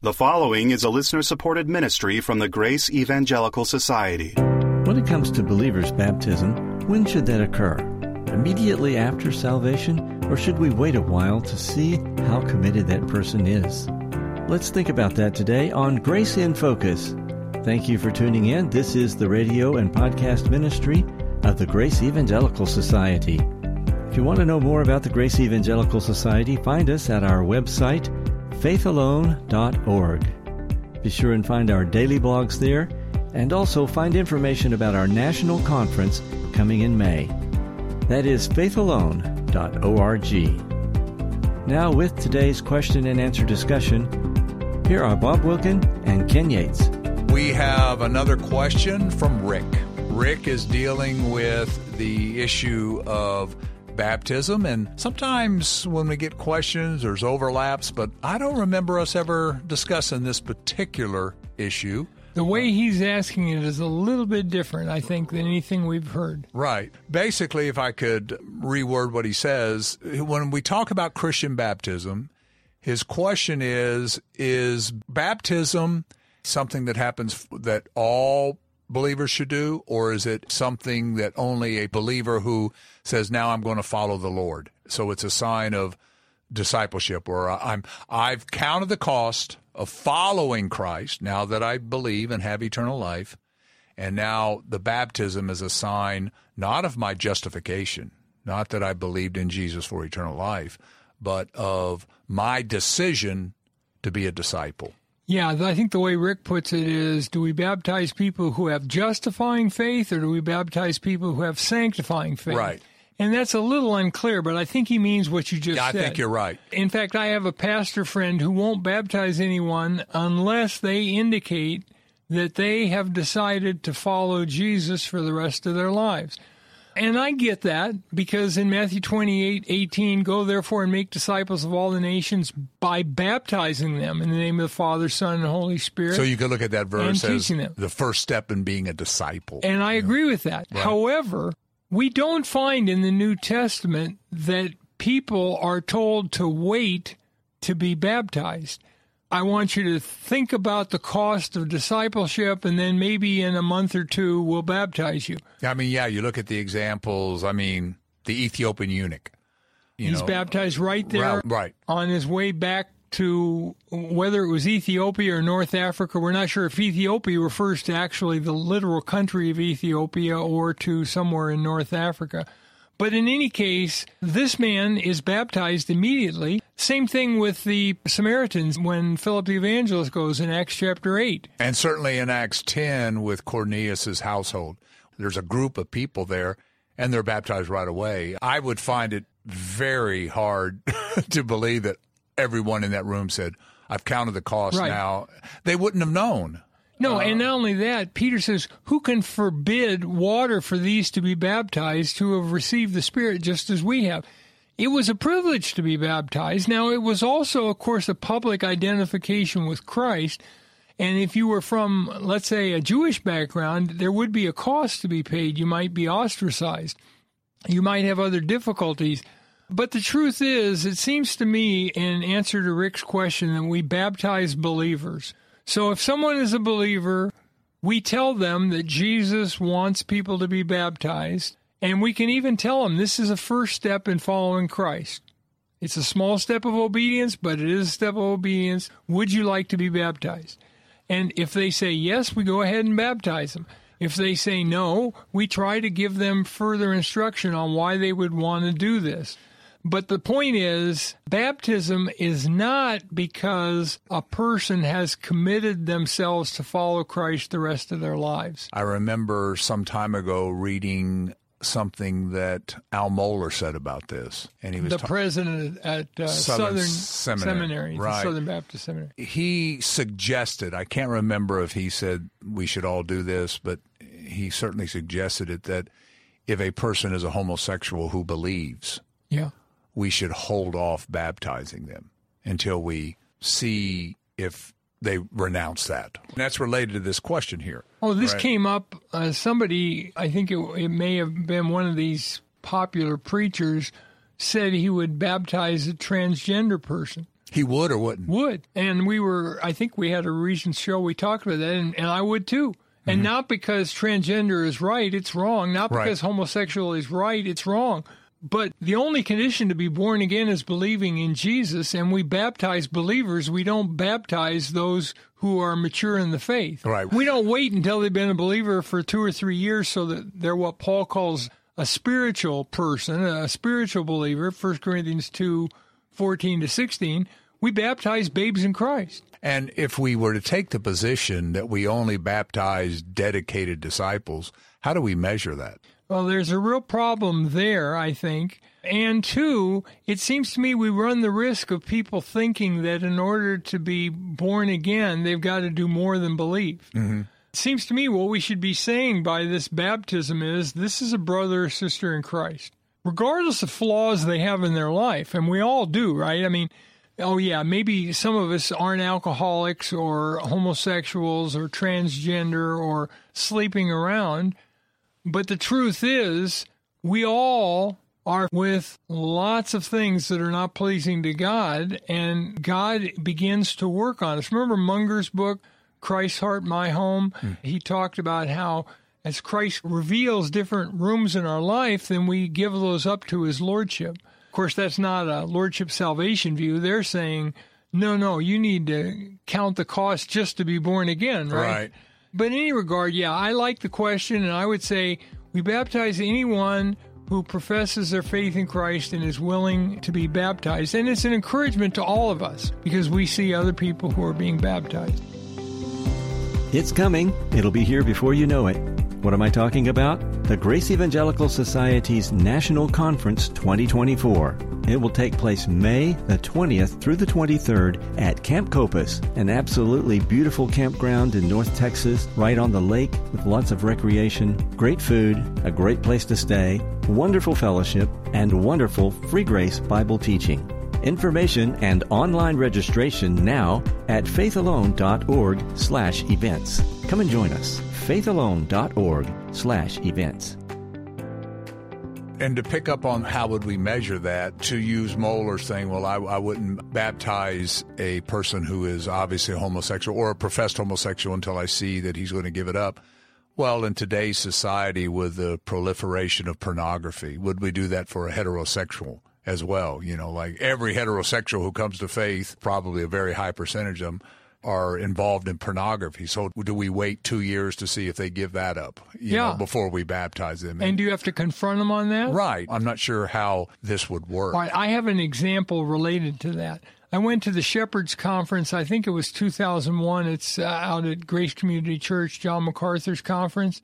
The following is a listener supported ministry from the Grace Evangelical Society. When it comes to believers' baptism, when should that occur? Immediately after salvation, or should we wait a while to see how committed that person is? Let's think about that today on Grace in Focus. Thank you for tuning in. This is the radio and podcast ministry of the Grace Evangelical Society. If you want to know more about the Grace Evangelical Society, find us at our website faithalone.org. Be sure and find our daily blogs there and also find information about our national conference coming in May. That is faithalone.org. Now, with today's question and answer discussion, here are Bob Wilkin and Ken Yates. We have another question from Rick. Rick is dealing with the issue of baptism. And sometimes when we get questions, there's overlaps, but I don't remember us ever discussing this particular issue. The way he's asking it is a little bit different, I think, than anything we've heard. Right. Basically, if I could reword what he says, when we talk about Christian baptism, his question is Is baptism something that happens that all believers should do, or is it something that only a believer who says, "Now I'm going to follow the Lord"? So it's a sign of discipleship, where I'm I've counted the cost of following Christ now that I believe and have eternal life, and now the baptism is a sign not of my justification, not that I believed in Jesus for eternal life, but of my decision to be a disciple. Yeah, I think the way Rick puts it is do we baptize people who have justifying faith or do we baptize people who have sanctifying faith? Right. And that's a little unclear, but I think he means what you just yeah, said. I think you're right. In fact, I have a pastor friend who won't baptize anyone unless they indicate that they have decided to follow Jesus for the rest of their lives. And I get that because in Matthew 28 18, go therefore and make disciples of all the nations by baptizing them in the name of the Father, Son, and Holy Spirit. So you could look at that verse as them. the first step in being a disciple. And I agree with that. Right. However, we don't find in the New Testament that people are told to wait to be baptized. I want you to think about the cost of discipleship, and then maybe in a month or two, we'll baptize you. I mean, yeah, you look at the examples. I mean, the Ethiopian eunuch. You He's know, baptized right there right. on his way back to whether it was Ethiopia or North Africa. We're not sure if Ethiopia refers to actually the literal country of Ethiopia or to somewhere in North Africa. But in any case, this man is baptized immediately. Same thing with the Samaritans when Philip the Evangelist goes in Acts chapter 8. And certainly in Acts 10 with Cornelius's household, there's a group of people there and they're baptized right away. I would find it very hard to believe that everyone in that room said, I've counted the cost Right. now. They wouldn't have known. No, uh, and not only that, Peter says, Who can forbid water for these to be baptized who have received the Spirit just as we have? It was a privilege to be baptized. Now, it was also, of course, a public identification with Christ. And if you were from, let's say, a Jewish background, there would be a cost to be paid. You might be ostracized. You might have other difficulties. But the truth is, it seems to me, in answer to Rick's question, that we baptize believers. So if someone is a believer, we tell them that Jesus wants people to be baptized, and we can even tell them this is a first step in following Christ. It's a small step of obedience, but it is a step of obedience. Would you like to be baptized? And if they say yes, we go ahead and baptize them. If they say no, we try to give them further instruction on why they would want to do this. But the point is, baptism is not because a person has committed themselves to follow Christ the rest of their lives. I remember some time ago reading something that Al Mohler said about this. And he was The ta- president at uh, Southern Southern, Seminary, the right. Southern Baptist Seminary. he suggested, I can't remember if he said we should all do this, but he certainly suggested it that if a person is a homosexual who believes, Yeah. We should hold off baptizing them until we see if they renounce that. And that's related to this question here. Oh, this Right. came up. Uh, somebody, I think it, it may have been one of these popular preachers, said he would baptize a transgender person. He would or wouldn't? Would. And we were, I think we had a recent show, we talked about that, and, and I would too. And not because transgender is right, it's wrong. Not Right. because homosexual is right, it's wrong. But the only condition to be born again is believing in Jesus, and we baptize believers. We don't baptize those who are mature in the faith. Right. We don't wait until they've been a believer for two or three years so that they're what Paul calls a spiritual person, a spiritual believer, 1 Corinthians 2 14 to 16. We baptize babes in Christ. And if we were to take the position that we only baptize dedicated disciples, how do we measure that? Well, there's a real problem there, I think. And two, it seems to me we run the risk of people thinking that in order to be born again, they've got to do more than believe. Mm-hmm. It seems to me what we should be saying by this baptism is this is a brother or sister in Christ, regardless of flaws they have in their life. And we all do, right? I mean, oh, yeah, maybe some of us aren't alcoholics or homosexuals or transgender or sleeping around. But the truth is, we all are with lots of things that are not pleasing to God, and God begins to work on us. Remember Munger's book, Christ's Heart, My Home? Hmm. He talked about how as Christ reveals different rooms in our life, then we give those up to his lordship. Of course, that's not a lordship salvation view. They're saying, no, no, you need to count the cost just to be born again, right? Right. But in any regard, yeah, I like the question, and I would say we baptize anyone who professes their faith in Christ and is willing to be baptized. And it's an encouragement to all of us because we see other people who are being baptized. It's coming. It'll be here before you know it. What am I talking about? The Grace Evangelical Society's National Conference 2024. It will take place May the 20th through the 23rd at Camp Copass, an absolutely beautiful campground in North Texas, right on the lake with lots of recreation, great food, a great place to stay, wonderful fellowship, and wonderful free grace Bible teaching. Information and online registration now at faithalone.org slash events. Come and join us. faithalone.org slash events. And to pick up on how would we measure that, to use Mohler's thing, well, I, I wouldn't baptize a person who is obviously a homosexual or a professed homosexual until I see that he's going to give it up. Well, in today's society, with the proliferation of pornography, would we do that for a heterosexual as well? You know, like every heterosexual who comes to faith, probably a very high percentage of them, are involved in pornography. So do we wait two years to see if they give that up? You Yeah. know, before we baptize them. And do you have to confront them on that? Right. I'm not sure how this would work. Right, I have an example related to that. I went to the Shepherds Conference, I think it was 2001. It's uh, out at Grace Community Church, John MacArthur's conference.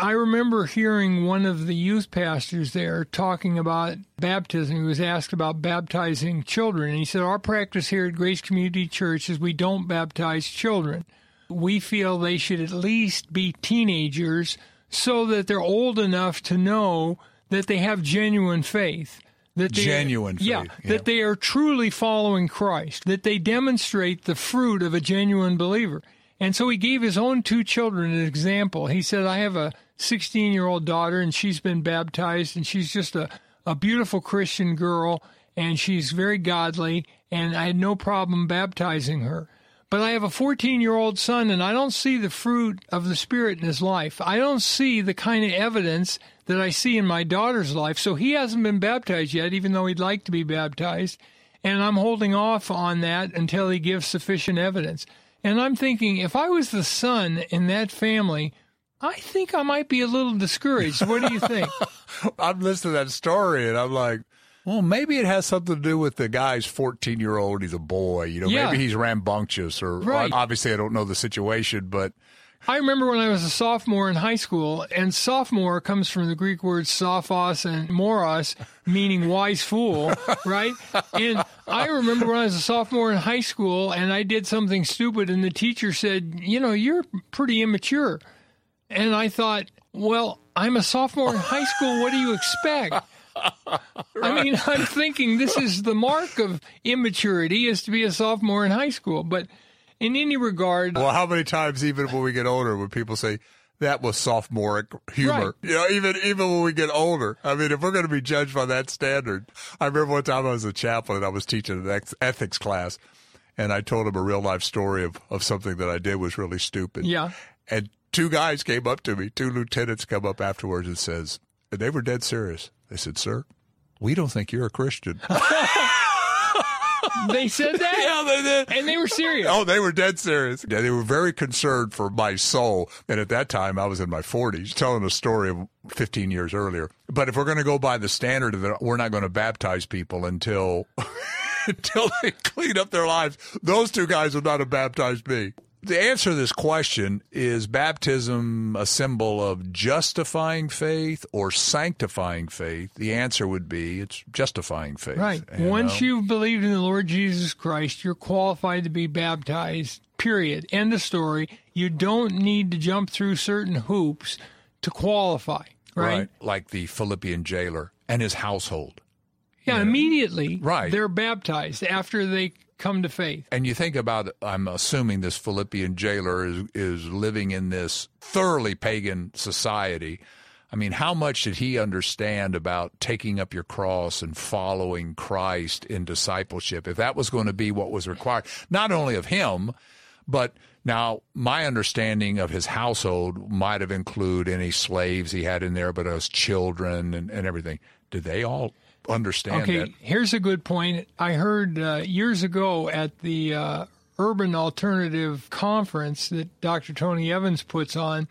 I remember hearing one of the youth pastors there talking about baptism. He was asked about baptizing children. And he said, Our practice here at Grace Community Church is we don't baptize children. We feel they should at least be teenagers so that they're old enough to know that they have genuine faith. That they, Genuine yeah, yeah. that they are truly following Christ, that they demonstrate the fruit of a genuine believer. And so he gave his own two children an example. He said, I have a 16 year old daughter, and she's been baptized, and she's just a, a beautiful Christian girl, and she's very godly, and I had no problem baptizing her. But I have a 14 year old son, and I don't see the fruit of the Spirit in his life. I don't see the kind of evidence that I see in my daughter's life. So he hasn't been baptized yet, even though he'd like to be baptized. And I'm holding off on that until he gives sufficient evidence. And I'm thinking, if I was the son in that family, I think I might be a little discouraged. What do you think? I'm listening to that story and I'm like, well, maybe it has something to do with the guy's 14 year old. He's a boy. You know, Yeah. maybe he's rambunctious or Right. obviously I don't know the situation, but I remember when I was a sophomore in high school, and sophomore comes from the Greek words sophos and moros, meaning wise fool, right? And I remember when I was a sophomore in high school and I did something stupid, and the teacher said, You know, you're pretty immature. And I thought, Well, I'm a sophomore in high school. What do you expect? I mean, I'm thinking this is the mark of immaturity is to be a sophomore in high school. But in any regard, well, how many times even when we get older would people say, that was sophomoric humor. Right. You know, even even when we get older. I mean, if we're going to be judged by that standard, I remember one time I was a chaplain and I was teaching an ethics class, and I told him a real life story of of something that I did was really stupid. Yeah. And two guys came up to me, two lieutenants come up afterwards and says, and they were dead serious. They said, "Sir, we don't think you're a Christian." They said that? yeah, they did. And they were serious. Oh, they were dead serious. Yeah, they were very concerned for my soul. And at that time, I was in my 40s, telling a story of 15 years earlier. But if we're going to go by the standard that we're not going to baptize people until until they clean up their lives, those two guys would not have baptized me. The answer to this question is baptism a symbol of justifying faith or sanctifying faith? The answer would be it's justifying faith. Right. You Once know? you've believed in the Lord Jesus Christ, you're qualified to be baptized. Period. End of story. You don't need to jump through certain hoops to qualify. Right. Like the Philippian jailer and his household. Yeah, immediately Right. they're baptized after they come to faith. And you think about, I'm assuming this Philippian jailer is, is living in this thoroughly pagan society. I mean, how much did he understand about taking up your cross and following Christ in discipleship? If that was going to be what was required, not only of him, but now my understanding of his household might have included any slaves he had in there, but his children and, and everything. Did they all understand Okay, that? here's a good point. I heard uh, years ago at the uh, Urban Alternative Conference that Dr. Tony Evans puts on,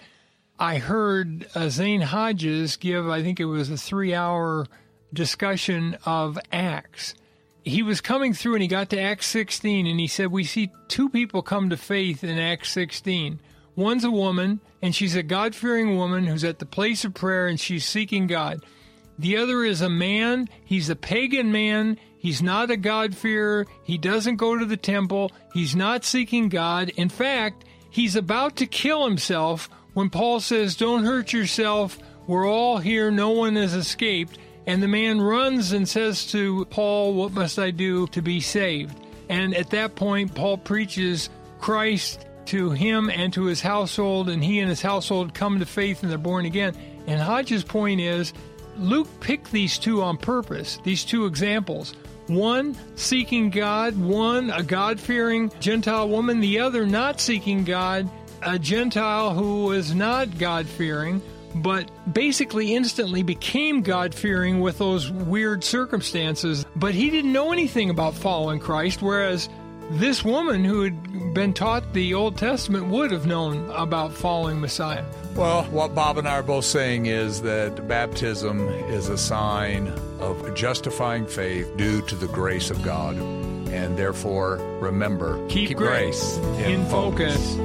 I heard uh, Zane Hodges give, I think it was a three hour discussion of Acts. He was coming through and he got to Acts 16 and he said, We see two people come to faith in Acts 16. One's a woman, and she's a God fearing woman who's at the place of prayer and she's seeking God. The other is a man. He's a pagan man. He's not a God-fearer. He doesn't go to the temple. He's not seeking God. In fact, he's about to kill himself when Paul says, Don't hurt yourself. We're all here. No one has escaped. And the man runs and says to Paul, What must I do to be saved? And at that point, Paul preaches Christ to him and to his household, and he and his household come to faith and they're born again. And Hodges' point is Luke picked these two on purpose, these two examples. One seeking God, one a God fearing Gentile woman, the other not seeking God, a Gentile who was not God fearing, but basically instantly became God fearing with those weird circumstances. But he didn't know anything about following Christ, whereas this woman who had been taught the Old Testament would have known about following Messiah. Well, what Bob and I are both saying is that baptism is a sign of justifying faith due to the grace of God. And therefore, remember, Keep, grace, in focus.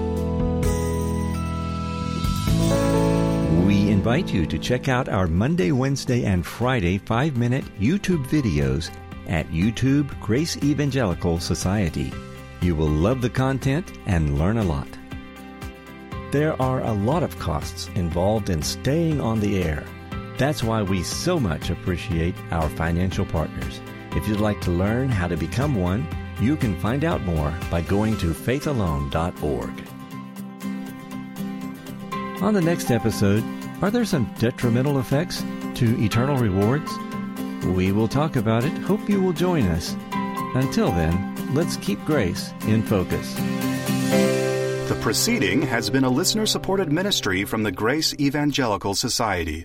We invite you to check out our Monday, Wednesday, and Friday five minute YouTube videos at YouTube Grace Evangelical Society. You will love the content and learn a lot. There are a lot of costs involved in staying on the air. That's why we so much appreciate our financial partners. If you'd like to learn how to become one, you can find out more by going to faithalone.org. On the next episode, are there some detrimental effects to eternal rewards? We will talk about it. Hope you will join us. Until then, let's keep grace in focus. The proceeding has been a listener supported ministry from the Grace Evangelical Society.